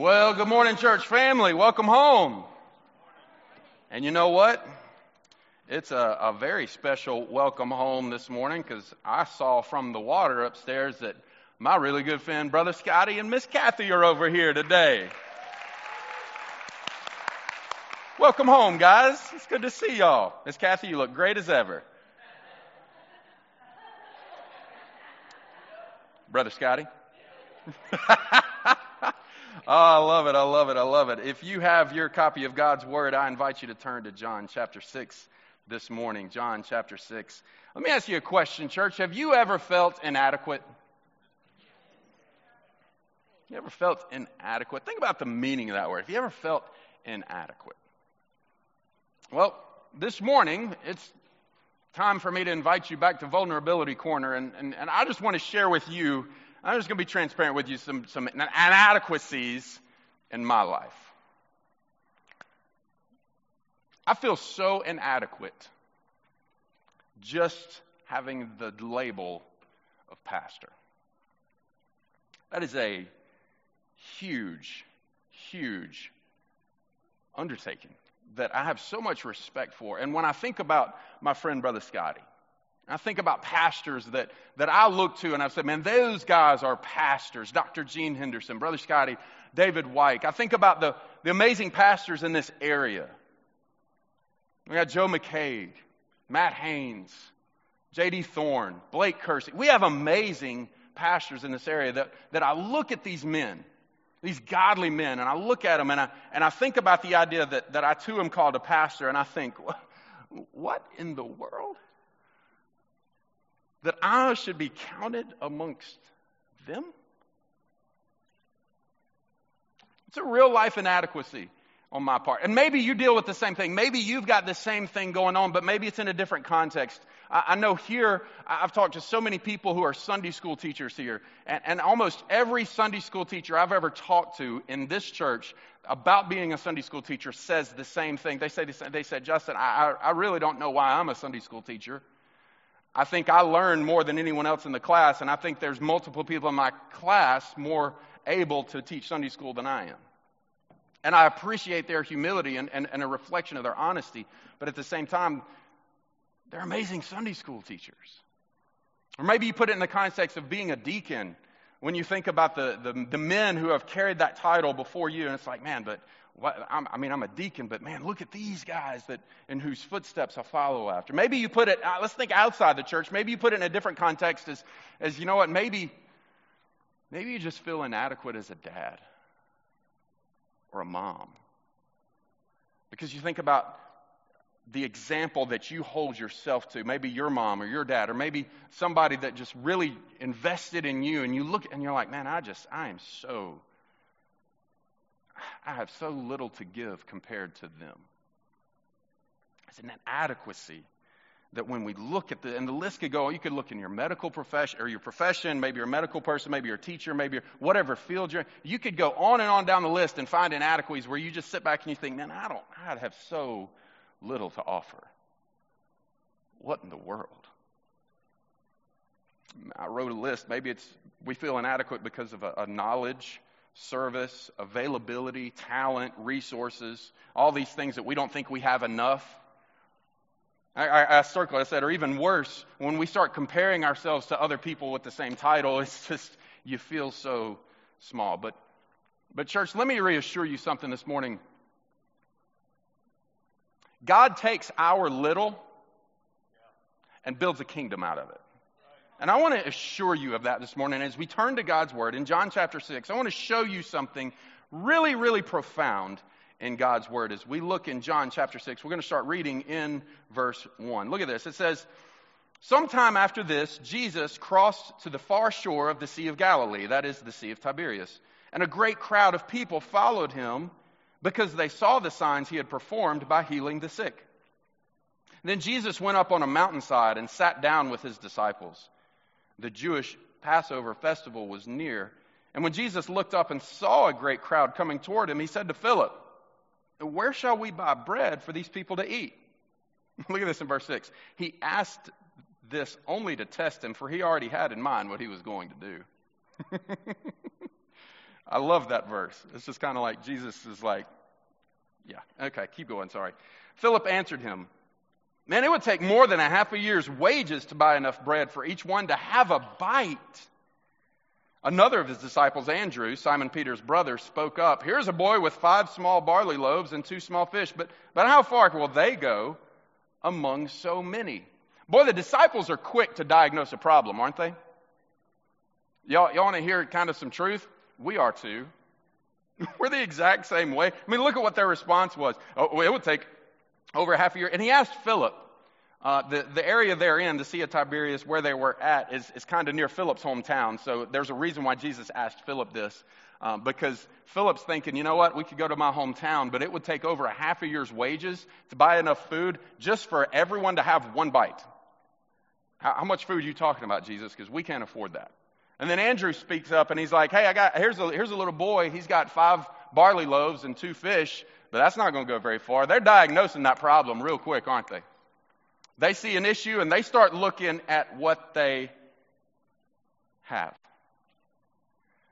Well, good morning, church family. Welcome home. And you know what? It's a, a very special welcome home this morning because I saw from the water upstairs that my really good friend, Brother Scotty and Miss Kathy, are over here today. Welcome home, guys. It's good to see y'all. Miss Kathy, you look great as ever. Brother Scotty? Oh, I love it. I love it. I love it. If you have your copy of God's Word, I invite you to turn to John chapter 6 this morning. John chapter 6. Let me ask you a question, church. Have you ever felt inadequate? You ever felt inadequate? Think about the meaning of that word. Have you ever felt inadequate? Well, this morning, it's time for me to invite you back to Vulnerability Corner, and, and, and I just want to share with you I'm just going to be transparent with you some, some inadequacies in my life. I feel so inadequate just having the label of pastor. That is a huge, huge undertaking that I have so much respect for. And when I think about my friend, Brother Scotty, I think about pastors that, that I look to and I say, man, those guys are pastors. Dr. Gene Henderson, Brother Scotty, David White. I think about the, the amazing pastors in this area. We got Joe McCabe, Matt Haynes, J.D. Thorne, Blake Kersey. We have amazing pastors in this area that, that I look at these men, these godly men, and I look at them and I, and I think about the idea that, that I too am called a pastor, and I think, what in the world? That I should be counted amongst them? It's a real life inadequacy on my part. And maybe you deal with the same thing. Maybe you've got the same thing going on, but maybe it's in a different context. I, I know here, I've talked to so many people who are Sunday school teachers here, and, and, almost every Sunday school teacher I've ever talked to in this church about being a Sunday school teacher says the same thing. They say, they said, Justin, I, I really don't know why I'm a Sunday school teacher. I think I learned more than anyone else in the class, and I think there's multiple people in my class more able to teach Sunday school than I am. And I appreciate their humility and, and, and a reflection of their honesty, but at the same time, they're amazing Sunday school teachers. Or maybe you put it in the context of being a deacon when you think about the, the, the men who have carried that title before you, and it's like, man, but what, i mean, I'm a deacon, but man, look at these guys that in whose footsteps I follow after. Maybe you put it. Uh, let's think outside the church. Maybe you put it in a different context as, as you know what? Maybe, maybe you just feel inadequate as a dad or a mom because you think about the example that you hold yourself to, maybe your mom or your dad, or maybe somebody that just really invested in you, and you look and you're like, man, I just, I am so I have so little to give compared to them. It's an inadequacy that when we look at the, and the list could go, you could look in your medical profession, or your profession, maybe you're a medical person, maybe you're a teacher, maybe you're whatever field you're in. You could go on and on down the list and find inadequacies where you just sit back and you think, man, I don't—I'd have so little to offer. What in the world? I wrote a list. Maybe it's, we feel inadequate because of a, a knowledge service, availability, talent, resources, all these things that we don't think we have enough. I, I, I circled, I said, or even worse, when we start comparing ourselves to other people with the same title, it's just, you feel so small. But, but church, let me reassure you something this morning. God takes our little and builds a kingdom out of it. And I want to assure you of that this morning. As we turn to God's Word in John chapter 6, I want to show you something really, really profound in God's Word. As we look in John chapter 6, we're going to start reading in verse 1. Look at this. It says, Sometime after this, Jesus crossed to the far shore of the Sea of Galilee, that is, the Sea of Tiberias. And a great crowd of people followed him because they saw the signs he had performed by healing the sick. Then Jesus went up on a mountainside and sat down with his disciples the Jewish Passover festival was near. And when Jesus looked up and saw a great crowd coming toward him, he said to Philip, Where shall we buy bread for these people to eat? Look at this in verse 6. He asked this only to test him, for he already had in mind what he was going to do. I love that verse. It's just kind of like Jesus is like, yeah, okay, keep going, sorry. Philip answered him, Man, it would take more than a half a year's wages to buy enough bread for each one to have a bite. Another of his disciples, Andrew, Simon Peter's brother, spoke up. Here's a boy with five small barley loaves and two small fish, but, but how far will they go among so many? Boy, the disciples are quick to diagnose a problem, aren't they? Y'all, y'all want to hear kind of some truth? We are too. We're the exact same way. I mean, look at what their response was. Oh, it would take over half a year. And he asked Philip, uh, the, the area they're in, the Sea of Tiberias, where they were at, is, is kind of near Philip's hometown. So there's a reason why Jesus asked Philip this. Um, because Philip's thinking, you know what, we could go to my hometown, but it would take over a half a year's wages to buy enough food just for everyone to have one bite. How, how much food are you talking about, Jesus? Because we can't afford that. And then Andrew speaks up and he's like, hey, I got, here's a, here's a little boy. He's got five barley loaves and two fish but that's not going to go very far. They're diagnosing that problem real quick, aren't they? They see an issue and they start looking at what they have.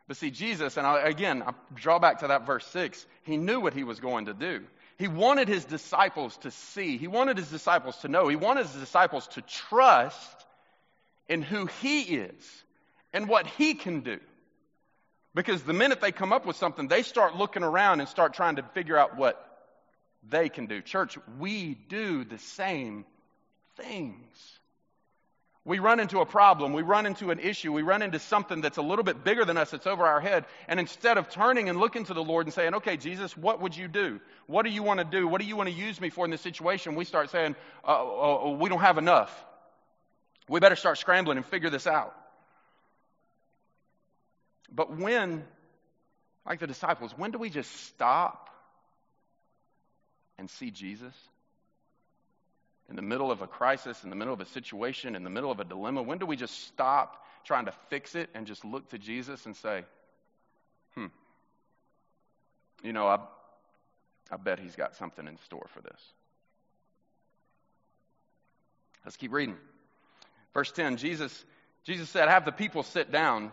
But see, Jesus, and I, again, I draw back to that verse 6, he knew what he was going to do. He wanted his disciples to see, he wanted his disciples to know, he wanted his disciples to trust in who he is and what he can do. Because the minute they come up with something, they start looking around and start trying to figure out what they can do. Church, we do the same things. We run into a problem, we run into an issue, we run into something that's a little bit bigger than us, that's over our head. And instead of turning and looking to the Lord and saying, okay, Jesus, what would you do? What do you want to do? What do you want to use me for in this situation? We start saying, uh, uh, we don't have enough. We better start scrambling and figure this out. But when, like the disciples, when do we just stop and see Jesus? In the middle of a crisis, in the middle of a situation, in the middle of a dilemma, when do we just stop trying to fix it and just look to Jesus and say, hmm, you know, I, I bet he's got something in store for this. Let's keep reading. Verse 10 Jesus, Jesus said, Have the people sit down.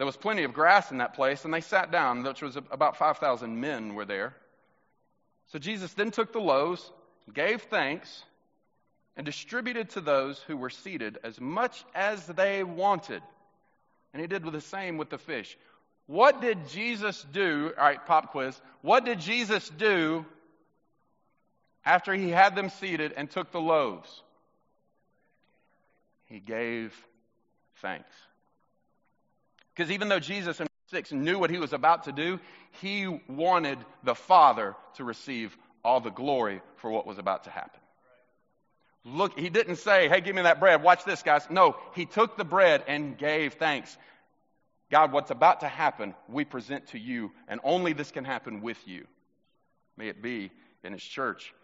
There was plenty of grass in that place, and they sat down, which was about 5,000 men were there. So Jesus then took the loaves, gave thanks, and distributed to those who were seated as much as they wanted. And he did the same with the fish. What did Jesus do? All right, pop quiz. What did Jesus do after he had them seated and took the loaves? He gave thanks. Because even though Jesus in 6 knew what he was about to do, he wanted the Father to receive all the glory for what was about to happen. Look, he didn't say, hey, give me that bread. Watch this, guys. No, he took the bread and gave thanks. God, what's about to happen, we present to you, and only this can happen with you. May it be in his church.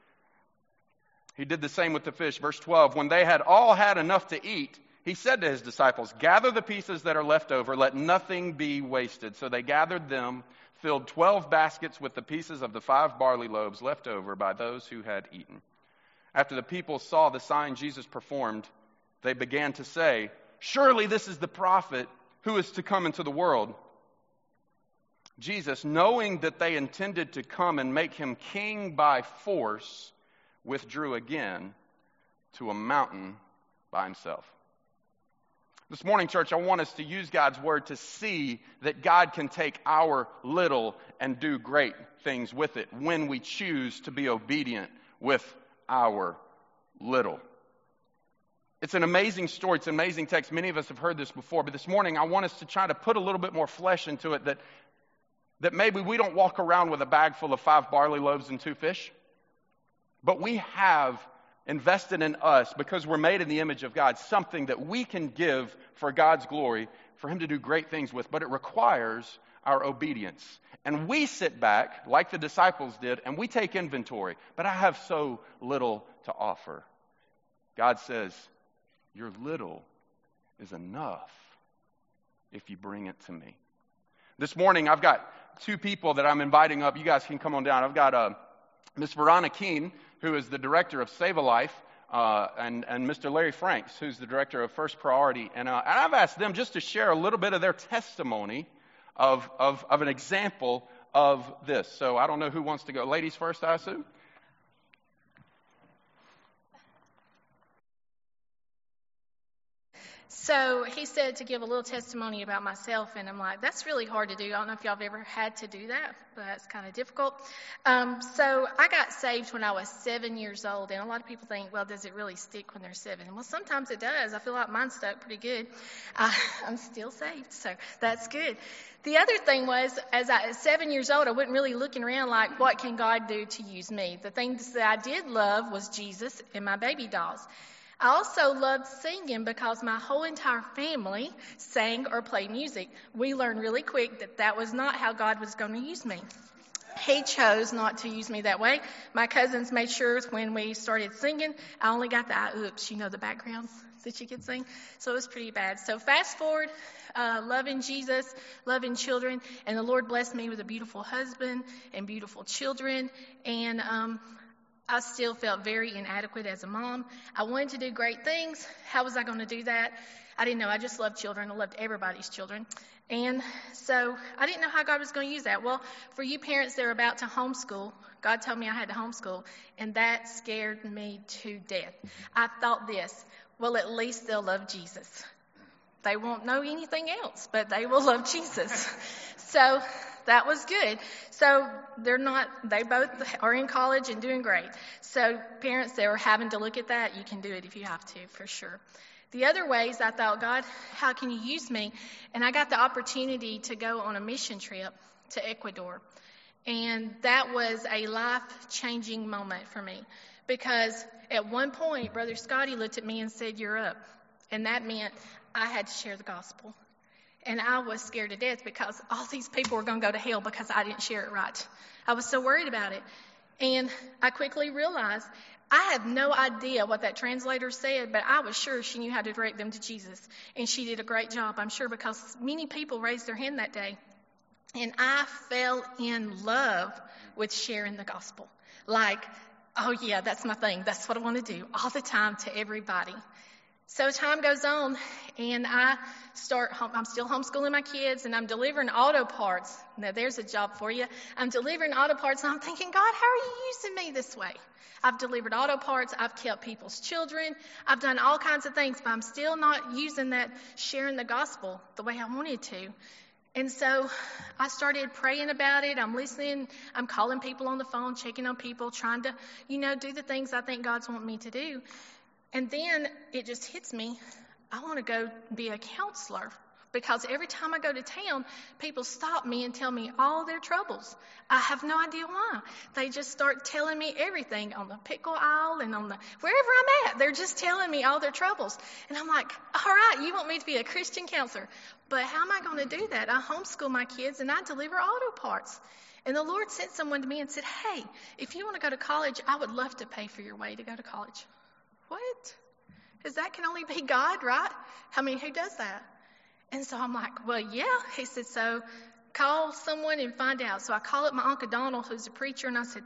He did the same with the fish. Verse 12 When they had all had enough to eat, he said to his disciples, Gather the pieces that are left over, let nothing be wasted. So they gathered them, filled twelve baskets with the pieces of the five barley loaves left over by those who had eaten. After the people saw the sign Jesus performed, they began to say, Surely this is the prophet who is to come into the world. Jesus, knowing that they intended to come and make him king by force, withdrew again to a mountain by himself. This morning, church, I want us to use God's word to see that God can take our little and do great things with it when we choose to be obedient with our little. It's an amazing story. It's an amazing text. Many of us have heard this before, but this morning I want us to try to put a little bit more flesh into it that, that maybe we don't walk around with a bag full of five barley loaves and two fish, but we have invested in us because we're made in the image of God, something that we can give for God's glory, for Him to do great things with, but it requires our obedience. And we sit back, like the disciples did, and we take inventory. But I have so little to offer. God says, Your little is enough if you bring it to me. This morning, I've got two people that I'm inviting up. You guys can come on down. I've got uh, Miss Veronica Keene who is the director of Save a Life, uh, and, and Mr. Larry Franks, who's the director of First Priority. And, uh, and I've asked them just to share a little bit of their testimony of, of, of an example of this. So I don't know who wants to go. Ladies first, I assume. So he said to give a little testimony about myself, and I'm like, that's really hard to do. I don't know if y'all have ever had to do that, but it's kind of difficult. Um, so I got saved when I was seven years old, and a lot of people think, well, does it really stick when they're seven? Well, sometimes it does. I feel like mine stuck pretty good. I, I'm still saved, so that's good. The other thing was, as I was seven years old, I wasn't really looking around like, what can God do to use me? The things that I did love was Jesus and my baby dolls. I also loved singing because my whole entire family sang or played music. We learned really quick that that was not how God was going to use me. He chose not to use me that way. My cousins made sure when we started singing, I only got the I oops, you know, the backgrounds that you could sing. So it was pretty bad. So fast forward, uh, loving Jesus, loving children, and the Lord blessed me with a beautiful husband and beautiful children. And um, I still felt very inadequate as a mom. I wanted to do great things. How was I going to do that? I didn't know. I just loved children. I loved everybody's children. And so I didn't know how God was going to use that. Well, for you parents that are about to homeschool, God told me I had to homeschool, and that scared me to death. I thought this well, at least they'll love Jesus. They won't know anything else, but they will love Jesus. So that was good. So they're not, they both are in college and doing great. So parents that are having to look at that, you can do it if you have to, for sure. The other ways I thought, God, how can you use me? And I got the opportunity to go on a mission trip to Ecuador. And that was a life changing moment for me because at one point, Brother Scotty looked at me and said, You're up. And that meant I had to share the gospel. And I was scared to death because all these people were going to go to hell because I didn't share it right. I was so worried about it. And I quickly realized I had no idea what that translator said, but I was sure she knew how to direct them to Jesus. And she did a great job, I'm sure, because many people raised their hand that day. And I fell in love with sharing the gospel. Like, oh yeah, that's my thing. That's what I want to do all the time to everybody. So time goes on, and I start. I'm still homeschooling my kids, and I'm delivering auto parts. Now there's a job for you. I'm delivering auto parts, and I'm thinking, God, how are you using me this way? I've delivered auto parts. I've kept people's children. I've done all kinds of things, but I'm still not using that sharing the gospel the way I wanted to. And so I started praying about it. I'm listening. I'm calling people on the phone, checking on people, trying to, you know, do the things I think God's wanting me to do. And then it just hits me I want to go be a counselor because every time I go to town, people stop me and tell me all their troubles. I have no idea why. They just start telling me everything on the pickle aisle and on the wherever I'm at. They're just telling me all their troubles. And I'm like, all right, you want me to be a Christian counselor. But how am I going to do that? I homeschool my kids and I deliver auto parts. And the Lord sent someone to me and said, Hey, if you want to go to college, I would love to pay for your way to go to college. What? Because that can only be God, right? I mean, who does that? And so I'm like, well, yeah. He said, so call someone and find out. So I call up my Uncle Donald, who's a preacher, and I said,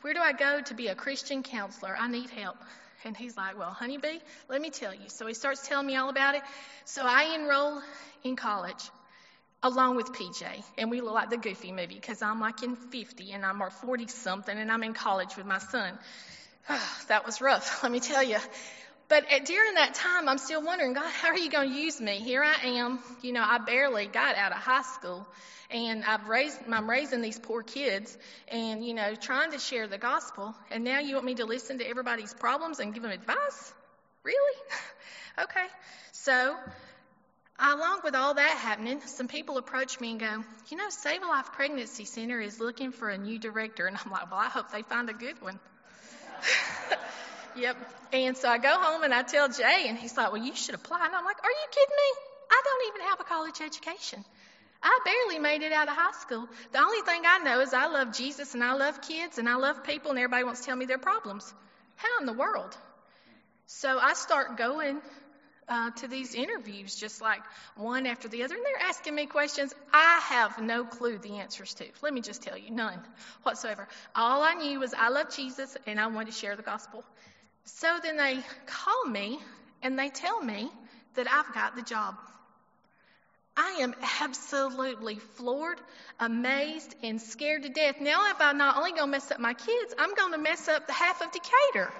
where do I go to be a Christian counselor? I need help. And he's like, well, honeybee, let me tell you. So he starts telling me all about it. So I enroll in college along with PJ. And we look like the Goofy movie because I'm like in 50 and I'm 40 something and I'm in college with my son. that was rough, let me tell you. But at, during that time, I'm still wondering, God, how are you going to use me? Here I am. You know, I barely got out of high school, and I've raised, I'm raising these poor kids, and you know, trying to share the gospel. And now you want me to listen to everybody's problems and give them advice? Really? okay. So, along with all that happening, some people approach me and go, you know, Save a Life Pregnancy Center is looking for a new director, and I'm like, well, I hope they find a good one. Yep. And so I go home and I tell Jay, and he's like, Well, you should apply. And I'm like, Are you kidding me? I don't even have a college education. I barely made it out of high school. The only thing I know is I love Jesus and I love kids and I love people, and everybody wants to tell me their problems. How in the world? So I start going uh, to these interviews, just like one after the other, and they're asking me questions I have no clue the answers to. Let me just tell you, none whatsoever. All I knew was I love Jesus and I wanted to share the gospel. So then they call me and they tell me that I've got the job. I am absolutely floored, amazed, and scared to death. Now, if I'm not only going to mess up my kids, I'm going to mess up the half of Decatur.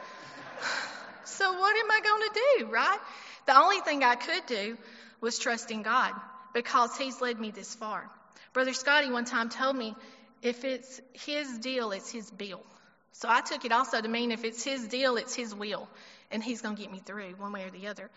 so, what am I going to do, right? The only thing I could do was trust in God because He's led me this far. Brother Scotty one time told me if it's His deal, it's His bill. So I took it also to mean if it's His deal, it's His will, and He's going to get me through one way or the other.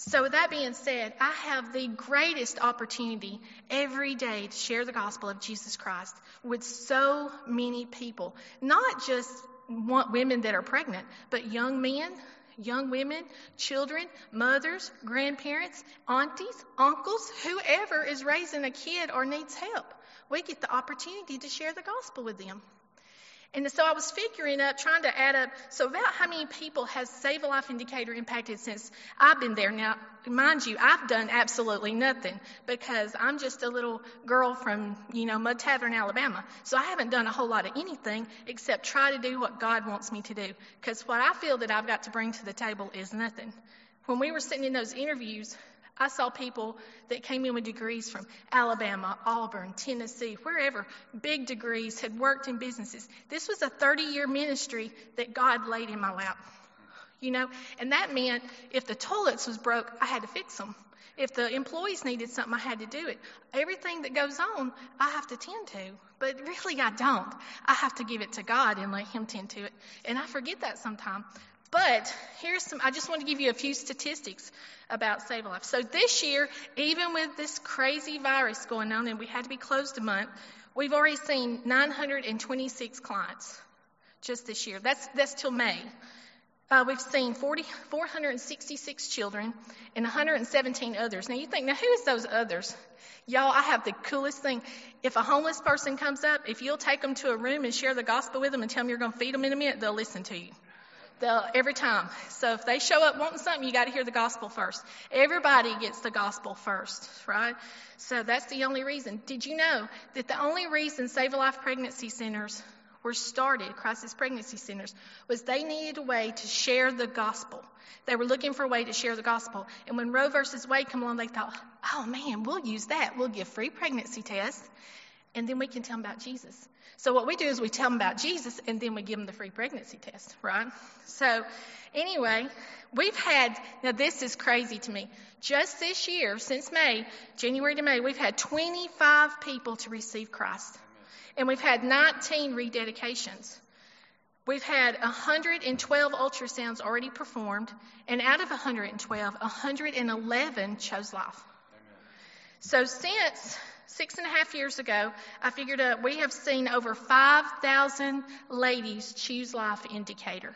So, with that being said, I have the greatest opportunity every day to share the gospel of Jesus Christ with so many people. Not just women that are pregnant, but young men, young women, children, mothers, grandparents, aunties, uncles, whoever is raising a kid or needs help. We get the opportunity to share the gospel with them. And so I was figuring up, trying to add up, so about how many people has Save a Life in Decatur impacted since I've been there. Now, mind you, I've done absolutely nothing because I'm just a little girl from, you know, Mud Tavern, Alabama. So I haven't done a whole lot of anything except try to do what God wants me to do. Because what I feel that I've got to bring to the table is nothing. When we were sitting in those interviews, I saw people that came in with degrees from Alabama, Auburn, Tennessee, wherever, big degrees, had worked in businesses. This was a 30 year ministry that God laid in my lap. You know, and that meant if the toilets was broke, I had to fix them. If the employees needed something, I had to do it. Everything that goes on, I have to tend to. But really, I don't. I have to give it to God and let Him tend to it. And I forget that sometimes. But here's some, I just want to give you a few statistics about Save a Life. So this year, even with this crazy virus going on and we had to be closed a month, we've already seen 926 clients just this year. That's, that's till May. Uh, we've seen 40, 466 children and 117 others. Now you think, now who is those others? Y'all, I have the coolest thing. If a homeless person comes up, if you'll take them to a room and share the gospel with them and tell them you're going to feed them in a minute, they'll listen to you. They'll, every time. So if they show up wanting something, you got to hear the gospel first. Everybody gets the gospel first, right? So that's the only reason. Did you know that the only reason Save a Life pregnancy centers were started, crisis pregnancy centers, was they needed a way to share the gospel. They were looking for a way to share the gospel. And when Roe versus Wade came along, they thought, oh man, we'll use that. We'll give free pregnancy tests, and then we can tell them about Jesus. So what we do is we tell them about Jesus and then we give them the free pregnancy test, right? So anyway, we've had, now this is crazy to me. Just this year, since May, January to May, we've had 25 people to receive Christ. And we've had 19 rededications. We've had 112 ultrasounds already performed, and out of 112, 111 chose life. So since six and a half years ago, I figured out we have seen over 5,000 ladies choose life in Decatur.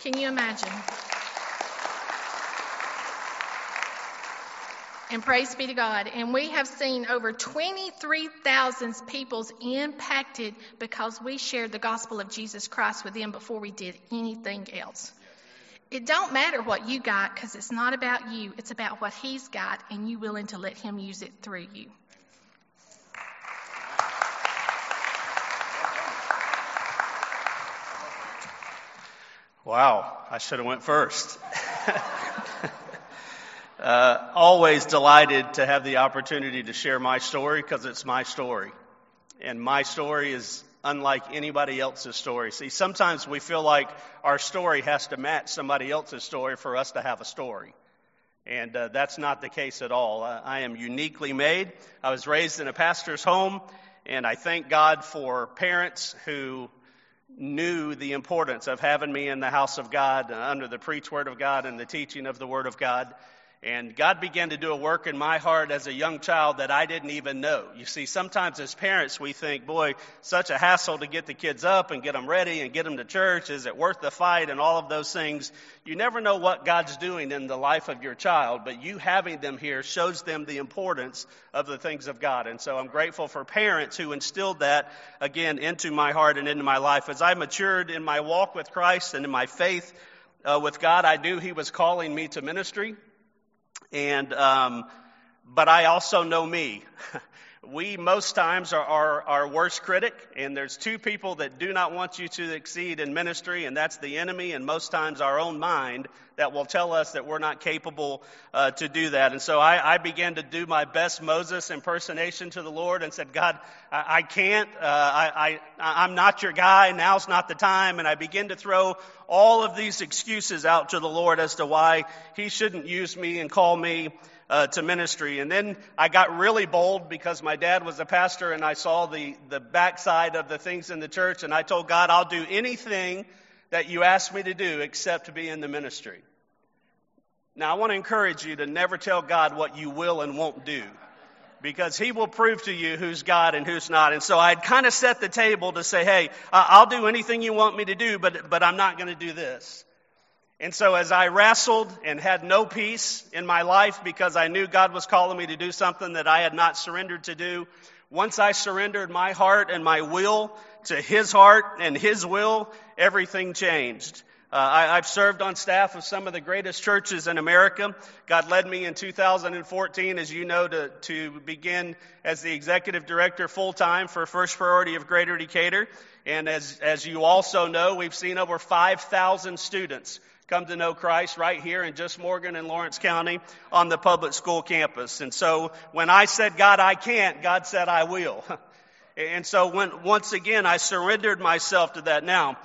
Can you imagine? And praise be to God. And we have seen over 23,000 peoples impacted because we shared the gospel of Jesus Christ with them before we did anything else. It don't matter what you got because it's not about you. It's about what he's got and you willing to let him use it through you. Wow, I should have went first. uh, always delighted to have the opportunity to share my story because it's my story. And my story is unlike anybody else's story. See, sometimes we feel like our story has to match somebody else's story for us to have a story. And uh, that's not the case at all. Uh, I am uniquely made. I was raised in a pastor's home, and I thank God for parents who knew the importance of having me in the house of God uh, under the preach word of God and the teaching of the word of God. And God began to do a work in my heart as a young child that I didn't even know. You see, sometimes as parents, we think, boy, such a hassle to get the kids up and get them ready and get them to church. Is it worth the fight and all of those things? You never know what God's doing in the life of your child, but you having them here shows them the importance of the things of God. And so I'm grateful for parents who instilled that again into my heart and into my life. As I matured in my walk with Christ and in my faith uh, with God, I knew He was calling me to ministry. And, um, but I also know me. we most times are our, our worst critic, and there's two people that do not want you to succeed in ministry, and that's the enemy, and most times our own mind that will tell us that we're not capable uh, to do that. And so I, I, began to do my best Moses impersonation to the Lord and said, God, I, I can't. Uh, I, I, I'm not your guy. Now's not the time. And I began to throw all of these excuses out to the Lord as to why He shouldn't use me and call me uh, to ministry. And then I got really bold because my dad was a pastor and I saw the, the backside of the things in the church and I told God, I'll do anything that you ask me to do except to be in the ministry. Now I want to encourage you to never tell God what you will and won't do because he will prove to you who's God and who's not. And so I'd kind of set the table to say, hey, I'll do anything you want me to do, but, but I'm not going to do this. And so as I wrestled and had no peace in my life because I knew God was calling me to do something that I had not surrendered to do, once I surrendered my heart and my will to His heart and His will, everything changed. Uh, I, have served on staff of some of the greatest churches in America. God led me in 2014, as you know, to, to begin as the executive director full time for First Priority of Greater Decatur. And as, as you also know, we've seen over 5,000 students come to know Christ right here in just Morgan and Lawrence County on the public school campus. And so when I said, God, I can't, God said, I will. and so when, once again, I surrendered myself to that. Now,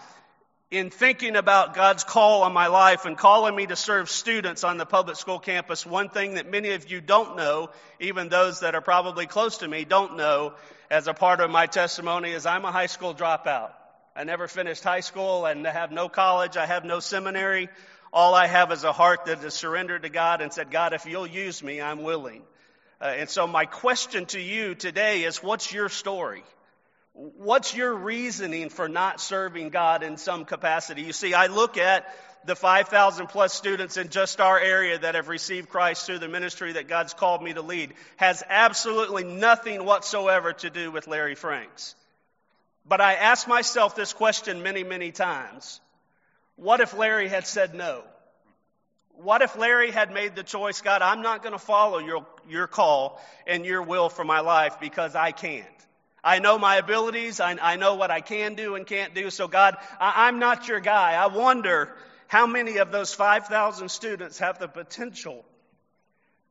in thinking about God's call on my life and calling me to serve students on the public school campus, one thing that many of you don't know, even those that are probably close to me don't know as a part of my testimony is I'm a high school dropout. I never finished high school and I have no college. I have no seminary. All I have is a heart that is surrendered to God and said, God, if you'll use me, I'm willing. Uh, and so my question to you today is, what's your story? What's your reasoning for not serving God in some capacity? You see, I look at the 5,000 plus students in just our area that have received Christ through the ministry that God's called me to lead has absolutely nothing whatsoever to do with Larry Franks. But I asked myself this question many, many times. What if Larry had said no? What if Larry had made the choice, God, I'm not going to follow your, your call and your will for my life because I can't. I know my abilities. I, I know what I can do and can't do. So God, I, I'm not your guy. I wonder how many of those 5,000 students have the potential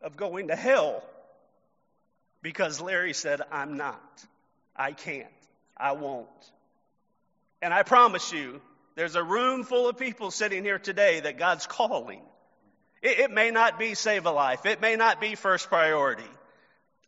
of going to hell because Larry said, I'm not. I can't. I won't. And I promise you, there's a room full of people sitting here today that God's calling. It, it may not be save a life. It may not be first priority.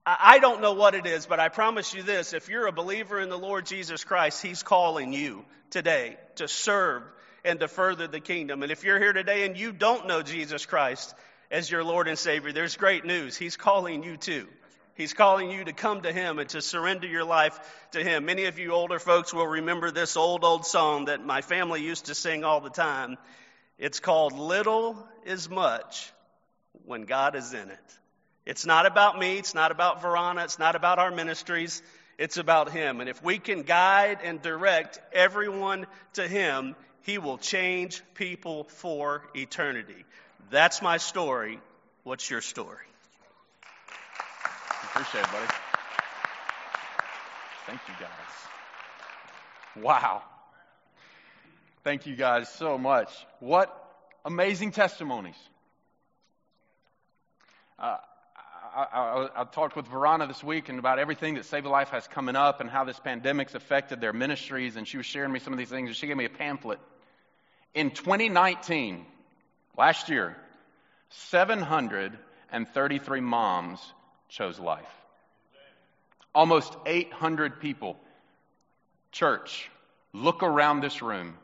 I, I don't know what it is, but I promise you this. If you're a believer in the Lord Jesus Christ, He's calling you today to serve and to further the kingdom. And if you're here today and you don't know Jesus Christ as your Lord and Savior, there's great news. He's calling you too. He's calling you to come to Him and to surrender your life to Him. Many of you older folks will remember this old, old song that my family used to sing all the time. It's called Little is Much when God is in it. It's not about me. It's not about Verana. It's not about our ministries. It's about Him. And if we can guide and direct everyone to Him, He will change people for eternity. That's my story. What's your story? Appreciate it, buddy. Thank you, guys. Wow. Thank you guys so much. What amazing testimonies. Uh, I, I, I, talked with Verana this week and about everything that Save a Life has coming up and how this pandemic's affected their ministries. And she was sharing me some of these things. And she gave me a pamphlet. In 2019, last year, 733 moms chose life. Almost 800 people. Church, look around this room.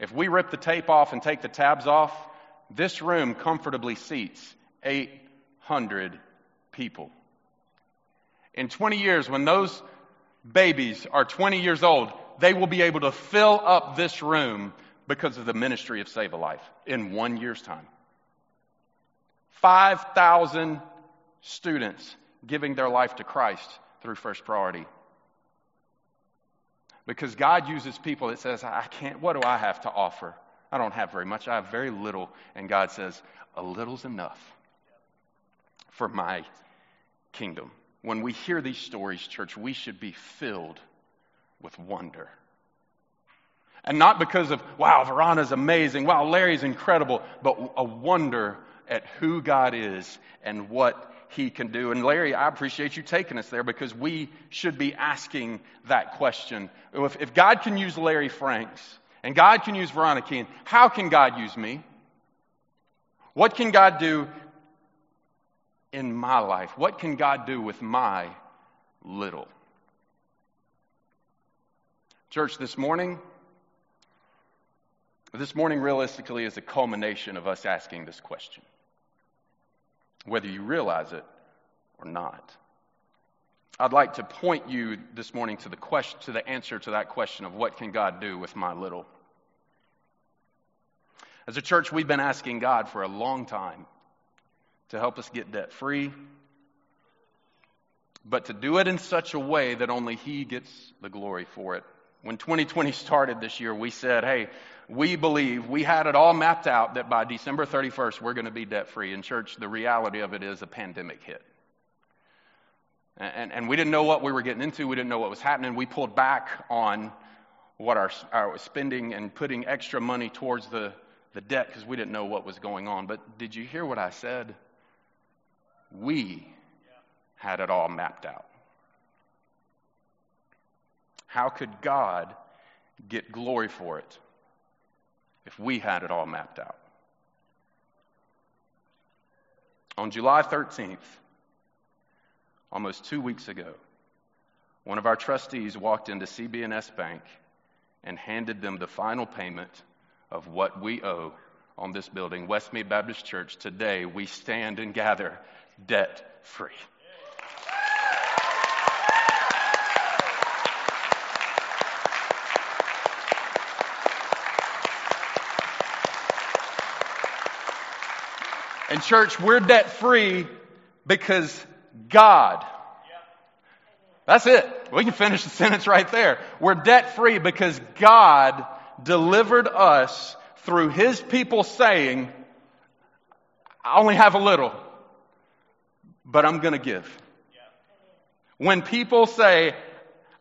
If we rip the tape off and take the tabs off, this room comfortably seats 800 people. In 20 years, when those babies are 20 years old, they will be able to fill up this room because of the ministry of Save a Life in one year's time. 5,000 students giving their life to Christ through first priority. Because God uses people that says, I can't, what do I have to offer? I don't have very much. I have very little. And God says, a little's enough for my kingdom. when we hear these stories, church, we should be filled with wonder. And not because of, wow, Verana's amazing, wow, Larry's incredible, but a wonder at who God is and what he can do. And Larry, I appreciate you taking us there because we should be asking that question. If, if God can use Larry Franks and God can use Veronica Keene, how can God use me? What can God do in my life? What can God do with my little? Church, this morning, this morning realistically is a culmination of us asking this question, whether you realize it or not. I'd like to point you this morning to the question, to the answer to that question of what can God do with my little? As a church, we've been asking God for a long time to help us get debt free, but to do it in such a way that only He gets the glory for it. When 2020 started this year, we said, hey, we believe we had it all mapped out that by December 31st, we're going to be debt free. In church, the reality of it is a pandemic hit. And, and we didn't know what we were getting into. We didn't know what was happening. We pulled back on what our, our spending and putting extra money towards the, the debt because we didn't know what was going on. But did you hear what I said? We had it all mapped out. How could God get glory for it if we had it all mapped out? On July 13th, almost two weeks ago, one of our trustees walked into CB&S Bank and handed them the final payment of what we owe on this building, Westmead Baptist Church. Today, we stand and gather debt free. And, church, we're debt free because God. That's it. We can finish the sentence right there. We're debt free because God delivered us through His people saying, I only have a little but I'm going to give. When people say,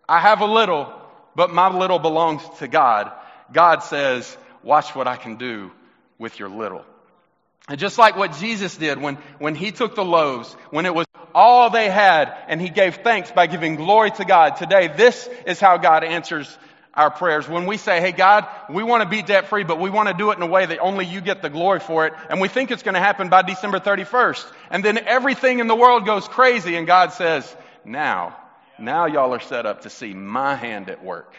I have a little, but my little belongs to God, God says, watch what I can do with your little. And just like what Jesus did when, when he took the loaves, when it was all they had, and he gave thanks by giving glory to God. Today, this is how God answers our prayers. When we say, hey God, we want to be debt free, but we want to do it in a way that only you get the glory for it, and we think it's going to happen by December 31st. And then everything in the world goes crazy, and God says, now, now y'all are set up to see my hand at work.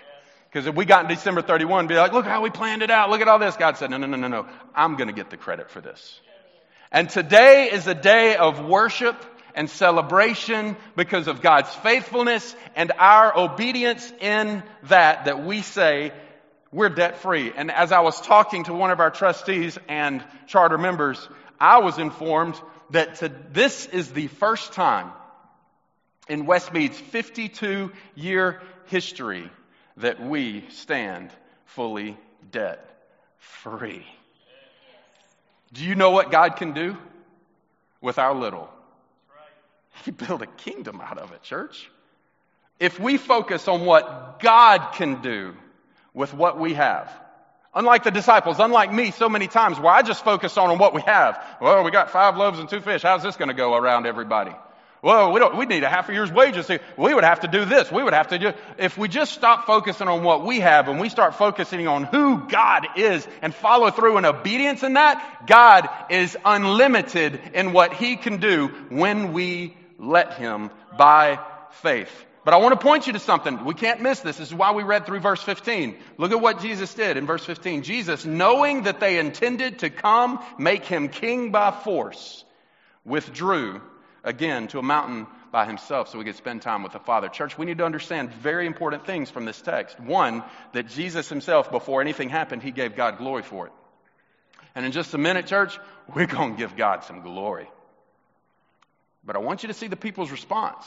Because if we got in December 31, be like, look how we planned it out, look at all this. God said, no, no, no, no, no. I'm going to get the credit for this. And today is a day of worship and celebration because of God's faithfulness and our obedience in that, that we say we're debt free. And as I was talking to one of our trustees and charter members, I was informed that to, this is the first time in Westmead's 52 year history that we stand fully debt free. Do you know what God can do with our little? He can build a kingdom out of it, church. If we focus on what God can do with what we have, unlike the disciples, unlike me so many times where I just focus on what we have. Well, we got five loaves and two fish. How's this going to go around everybody? Well, we don't, we need a half a year's wages. We would have to do this. We would have to do, if we just stop focusing on what we have and we start focusing on who God is and follow through in obedience in that, God is unlimited in what He can do when we let him by faith. But I want to point you to something. We can't miss this. This is why we read through verse 15. Look at what Jesus did in verse 15. Jesus, knowing that they intended to come make him king by force, withdrew again to a mountain by himself so we could spend time with the Father. Church, we need to understand very important things from this text. One, that Jesus himself, before anything happened, he gave God glory for it. And in just a minute, church, we're going to give God some glory. But I want you to see the people's response.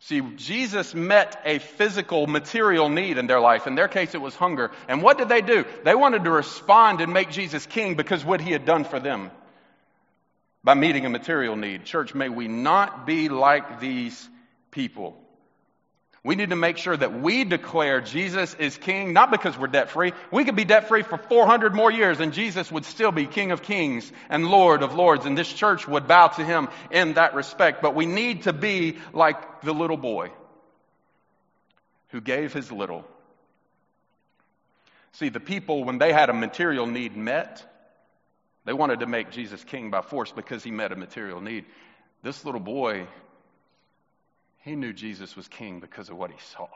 See, Jesus met a physical, material need in their life. In their case, it was hunger. And what did they do? They wanted to respond and make Jesus king because what he had done for them. By meeting a material need. Church, may we not be like these people. We need to make sure that we declare Jesus is king, not because we're debt free. We could be debt free for 400 more years and Jesus would still be king of kings and lord of lords and this church would bow to him in that respect. But we need to be like the little boy who gave his little. See, the people, when they had a material need met, they wanted to make Jesus king by force because he met a material need. This little boy he knew Jesus was king because of what he saw,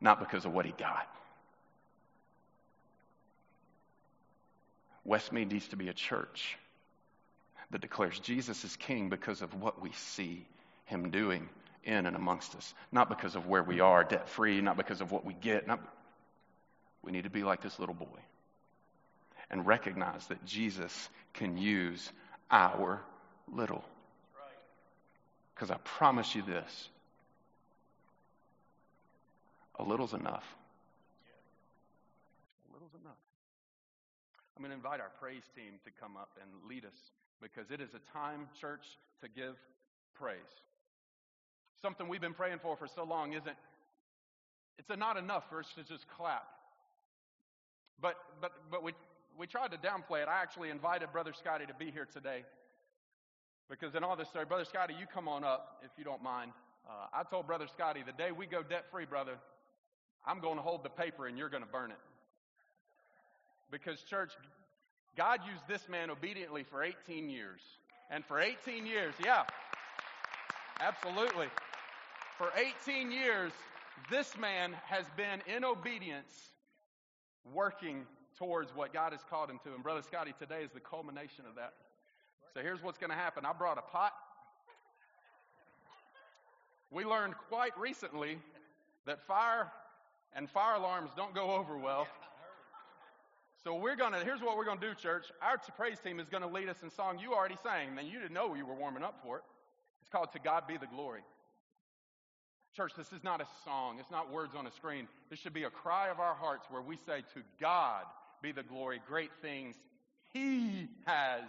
not because of what he got. Westmead needs to be a church that declares Jesus is king because of what we see him doing in and amongst us, not because of where we are debt free, not because of what we get. Not, we need to be like this little boy and recognize that Jesus can use our little. Because I promise you this a little's enough. A little's enough. I'm going to invite our praise team to come up and lead us because it is a time, church, to give praise. Something we've been praying for for so long isn't, it's not enough for us to just clap. But, but, but we, we tried to downplay it. I actually invited Brother Scotty to be here today because in all this story, Brother Scotty, you come on up if you don't mind. Uh, I told Brother Scotty, the day we go debt free, brother, I'm going to hold the paper and you're going to burn it. Because, church, God used this man obediently for 18 years. And for 18 years, yeah, absolutely. For 18 years, this man has been in obedience working towards what God has called him to. And Brother Scotty, today is the culmination of that. So here's what's going to happen. I brought a pot. We learned quite recently that fire and fire alarms don't go over well. So we're going to, here's what we're going to do, church. Our praise team is going to lead us in song you already sang, and you didn't know you were warming up for it. It's called To God Be the Glory. Church, this is not a song. It's not words on a screen. This should be a cry of our hearts where we say, To God be the glory, great things He has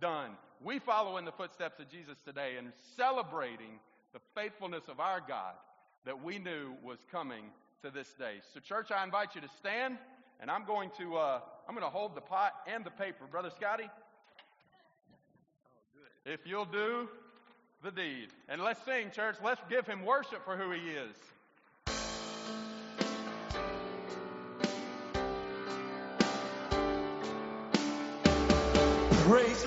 done. We follow in the footsteps of Jesus today and celebrating the faithfulness of our God that we knew was coming to this day. So, church, I invite you to stand, and I'm going to uh, I'm going to hold the pot and the paper, brother Scotty. If you'll do the deed, and let's sing, church. Let's give him worship for who he is. Praise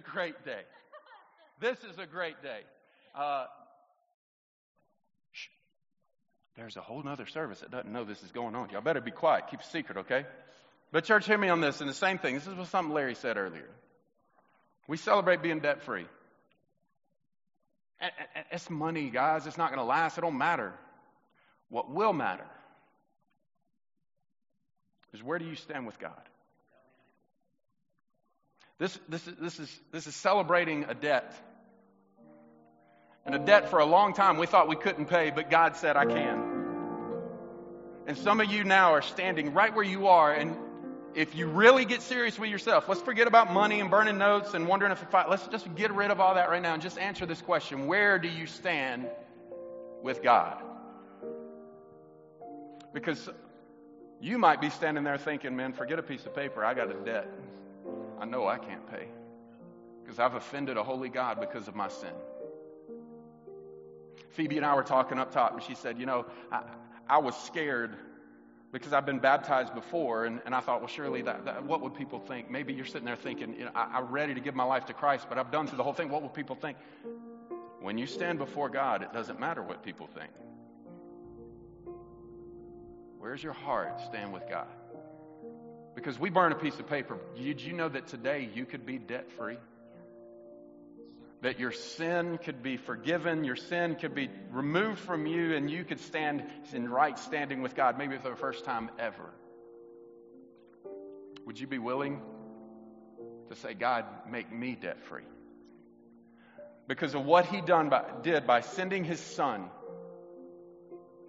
great day. This is a great day. Uh. There's a whole other service that doesn't know this is going on. Y'all better be quiet. Keep a secret, okay? But church, hear me on this. And the same thing. This is what something Larry said earlier. We celebrate being debt free. It's money, guys. It's not going to last. It don't matter. What will matter is where do you stand with God? This, this, this, is, this is celebrating a debt. And a debt for a long time we thought we couldn't pay, but God said, I can. And some of you now are standing right where you are. And if you really get serious with yourself, let's forget about money and burning notes and wondering if, if I, let's just get rid of all that right now and just answer this question Where do you stand with God. Because you might be standing there thinking, man, forget a piece of paper. I got a debt. I know I can't pay because I've offended a holy God because of my sin. Phoebe and I were talking up top, and she said, You know, I, I was scared because I've been baptized before, and, and I thought, well, surely that, that, what would people think? Maybe you're sitting there thinking, you know, I, I'm ready to give my life to Christ, but I've done through the whole thing. What will people think? When you stand before God, it doesn't matter what people think. Where's your heart stand with God? Because we burn a piece of paper. Did you know that today you could be debt free? That your sin could be forgiven, your sin could be removed from you, and you could stand in right standing with God, maybe for the first time ever. Would you be willing to say, God, make me debt free? Because of what he done by, did by sending his son.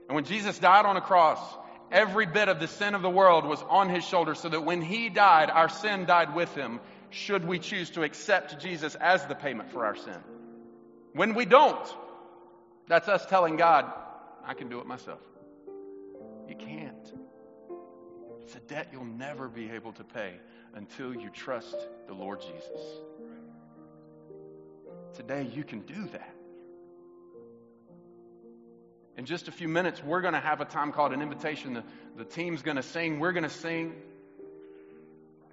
And when Jesus died on a cross, every bit of the sin of the world was on his shoulders, so that when he died, our sin died with him, should we choose to accept Jesus as the payment for our sin. When we don't, that's us telling God, I can do it myself. You can't. It's a debt you'll never be able to pay until you trust the Lord Jesus. Today, you can do that. In just a few minutes, we're going to have a time called an invitation. The, the team's going to sing. We're going to sing.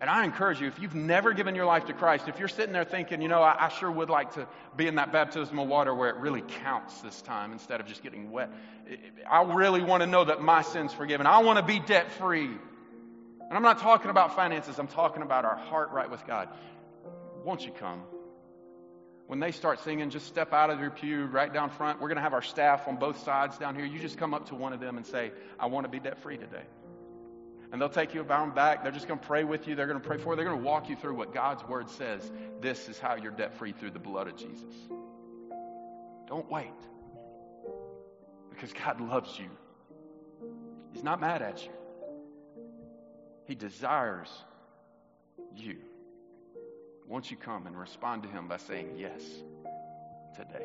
And I encourage you, if you've never given your life to Christ, if you're sitting there thinking, you know, I, I, sure would like to be in that baptismal water where it really counts this time instead of just getting wet, I really want to know that my sin's forgiven. I want to be debt free. And I'm not talking about finances, I'm talking about our heart right with God. Won't you come? When they start singing, just step out of your pew right down front. We're going to have our staff on both sides down here. You just come up to one of them and say, I want to be debt free today. And they'll take you around back. They're just going to pray with you. They're going to pray for you. They're going to walk you through what God's word says. This is how you're debt free through the blood of Jesus. Don't wait. Because God loves you. He's not mad at you. He desires you. Won't you come and respond to Him by saying yes today?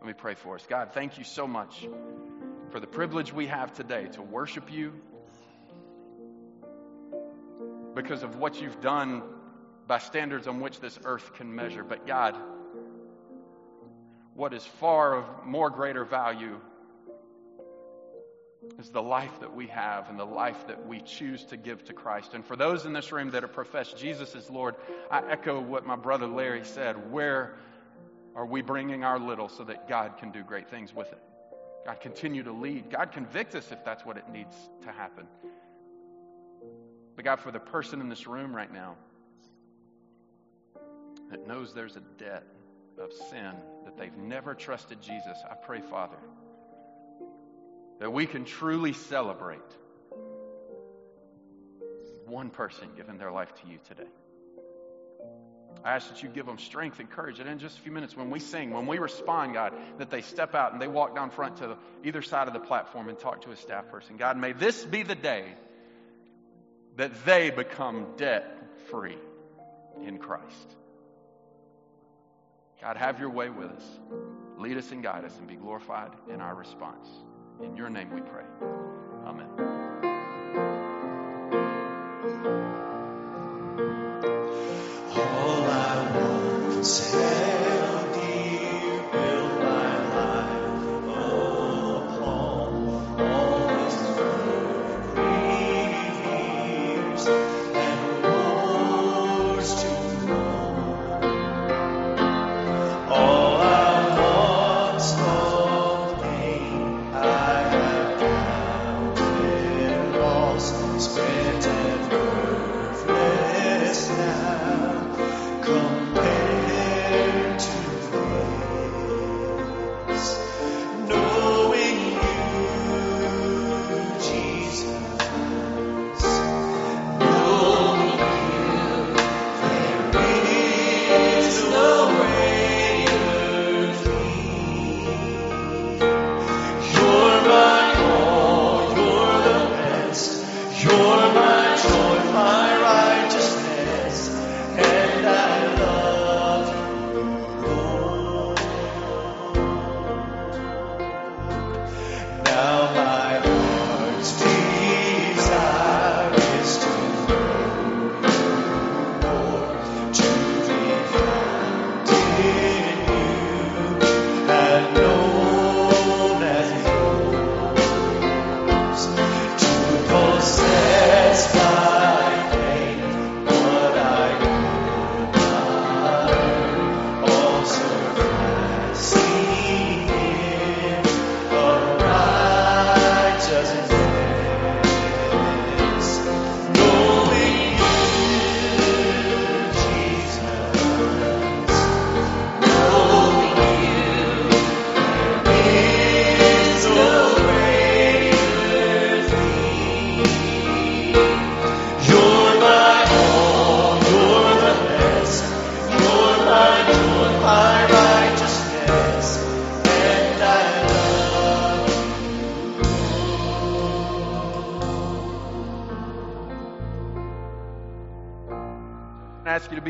Let me pray for us. God, thank you so much for the privilege we have today to worship you because of what you've done by standards on which this earth can measure. But God, what is far of more greater value is the life that we have and the life that we choose to give to Christ. And for those in this room that have professed Jesus as Lord, I echo what my brother Larry said. Where are we bringing our little so that God can do great things with it? God, continue to lead. God, convict us if that's what it needs to happen. But God, for the person in this room right now that knows there's a debt of sin, that they've never trusted Jesus, I pray, Father, that we can truly celebrate one person giving their life to you today. I ask that you give them strength and courage. And in just a few minutes, when we sing, when we respond, God, that they step out and they walk down front to either side of the platform and talk to a staff person. God, may this be the day that they become debt free in Christ. God, have your way with us. Lead us and guide us and be glorified in our response. In your name we pray. Amen. All I want is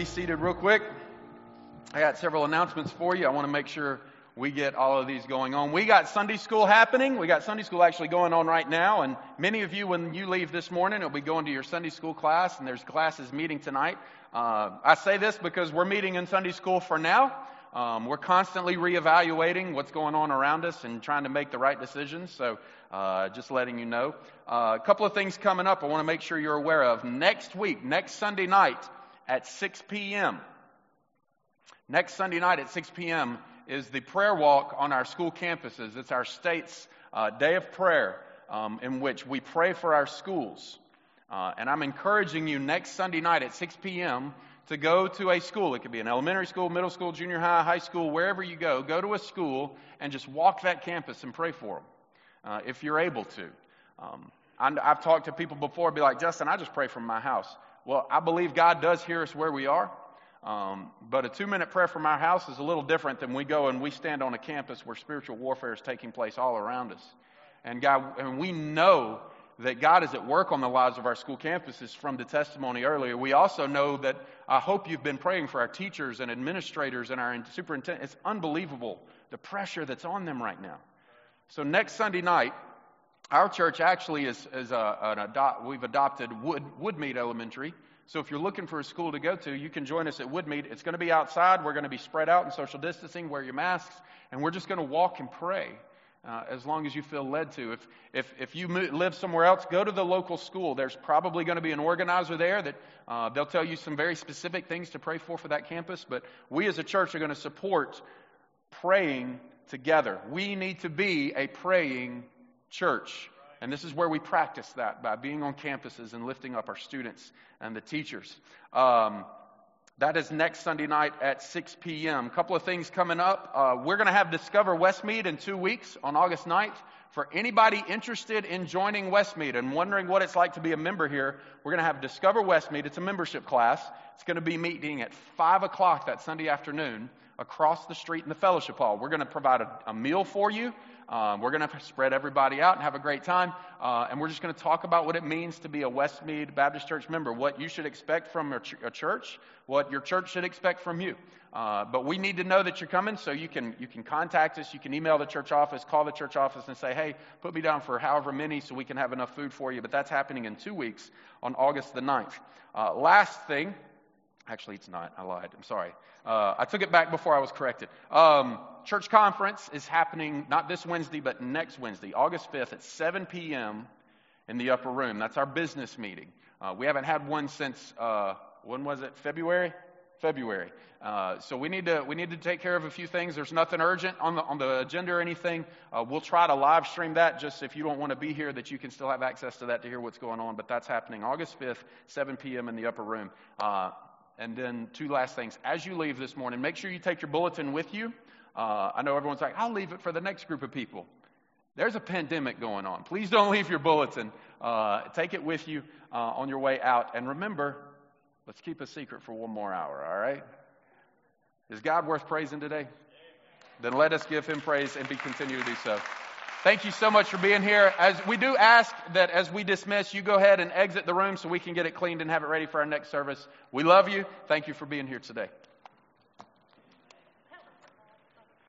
be seated real quick. I got several announcements for you. I want to make sure we get all of these going on. We got Sunday school happening. We got Sunday school actually going on right now. And many of you, when you leave this morning, will be going to your Sunday school class, and there's classes meeting tonight. Uh, I say this because we're meeting in Sunday school for now. Um, we're constantly reevaluating what's going on around us and trying to make the right decisions. So, uh, just letting you know. Uh, a couple of things coming up I want to make sure you're aware of. Next week, next Sunday night at 6 p.m., next Sunday night at 6 p.m., is the prayer walk on our school campuses. It's our state's uh, day of prayer um, in which we pray for our schools. Uh, and I'm encouraging you next Sunday night at 6 p.m. to go to a school. It could be an elementary school, middle school, junior high, high school, wherever you go. Go to a school and just walk that campus and pray for them uh, if you're able to. Um, I've talked to people before, be like, Justin, I just pray from my house. Well, I believe God does hear us where we are. Um, but a two minute prayer from our house is a little different than we go and we stand on a campus where spiritual warfare is taking place all around us. And God, and we know that God is at work on the lives of our school campuses from the testimony earlier. We also know that I hope you've been praying for our teachers and administrators and our superintendent. It's unbelievable the pressure that's on them right now. So next Sunday night, our church actually is, is a, an adopt, we've adopted Wood, Woodmead Elementary. So if you're looking for a school to go to, you can join us at Woodmead. It's going to be outside. We're going to be spread out in social distancing, wear your masks, and we're just going to walk and pray. Uh, as long as you feel led to. If, if, if you live somewhere else, go to the local school. There's probably going to be an organizer there that uh, they'll tell you some very specific things to pray for for that campus. But we as a church are going to support praying together. We need to be a praying church. And this is where we practice that by being on campuses and lifting up our students and the teachers. Um, that is next Sunday night at 6 p.m. A couple of things coming up. Uh, we're going to have Discover Westmead in two weeks on August 9th. For anybody interested in joining Westmead and wondering what it's like to be a member here, we're going to have Discover Westmead. It's a membership class. It's going to be meeting at 5 o'clock that Sunday afternoon across the street in the fellowship hall. We're going to provide a, a meal for you. Um, we're going to spread everybody out and have a great time. Uh, and we're just going to talk about what it means to be a Westmead Baptist Church member, what you should expect from a, ch- a church, what your church should expect from you. Uh, but we need to know that you're coming, so you can you can contact us. You can email the church office, call the church office, and say, "Hey, put me down for however many, so we can have enough food for you." But that's happening in two weeks on August the 9th. Uh, last thing, actually, it's not. I lied. I'm sorry. Uh, I took it back before I was corrected. Um, church conference is happening not this Wednesday, but next Wednesday, August 5th at 7 p.m. in the upper room. That's our business meeting. Uh, we haven't had one since, uh, when was it? February? February. Uh, so we need to we need to take care of a few things. There's nothing urgent on the on the agenda or anything. Uh, we'll try to live stream that. Just if you don't want to be here, that you can still have access to that to hear what's going on. But that's happening August 5th, 7 p.m. in the upper room. Uh, and then two last things. As you leave this morning, make sure you take your bulletin with you. Uh, I know everyone's like, I'll leave it for the next group of people. There's a pandemic going on. Please don't leave your bulletin. Uh, take it with you uh, on your way out. And remember, let's keep a secret for one more hour, all right? Is God worth praising today? Then let us give him praise and be continue to do so. Thank you so much for being here. As we do ask that as we dismiss, you go ahead and exit the room so we can get it cleaned and have it ready for our next service. We love you. Thank you for being here today.